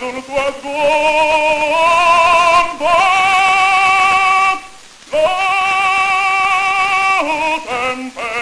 un tuo sguardo lo tempe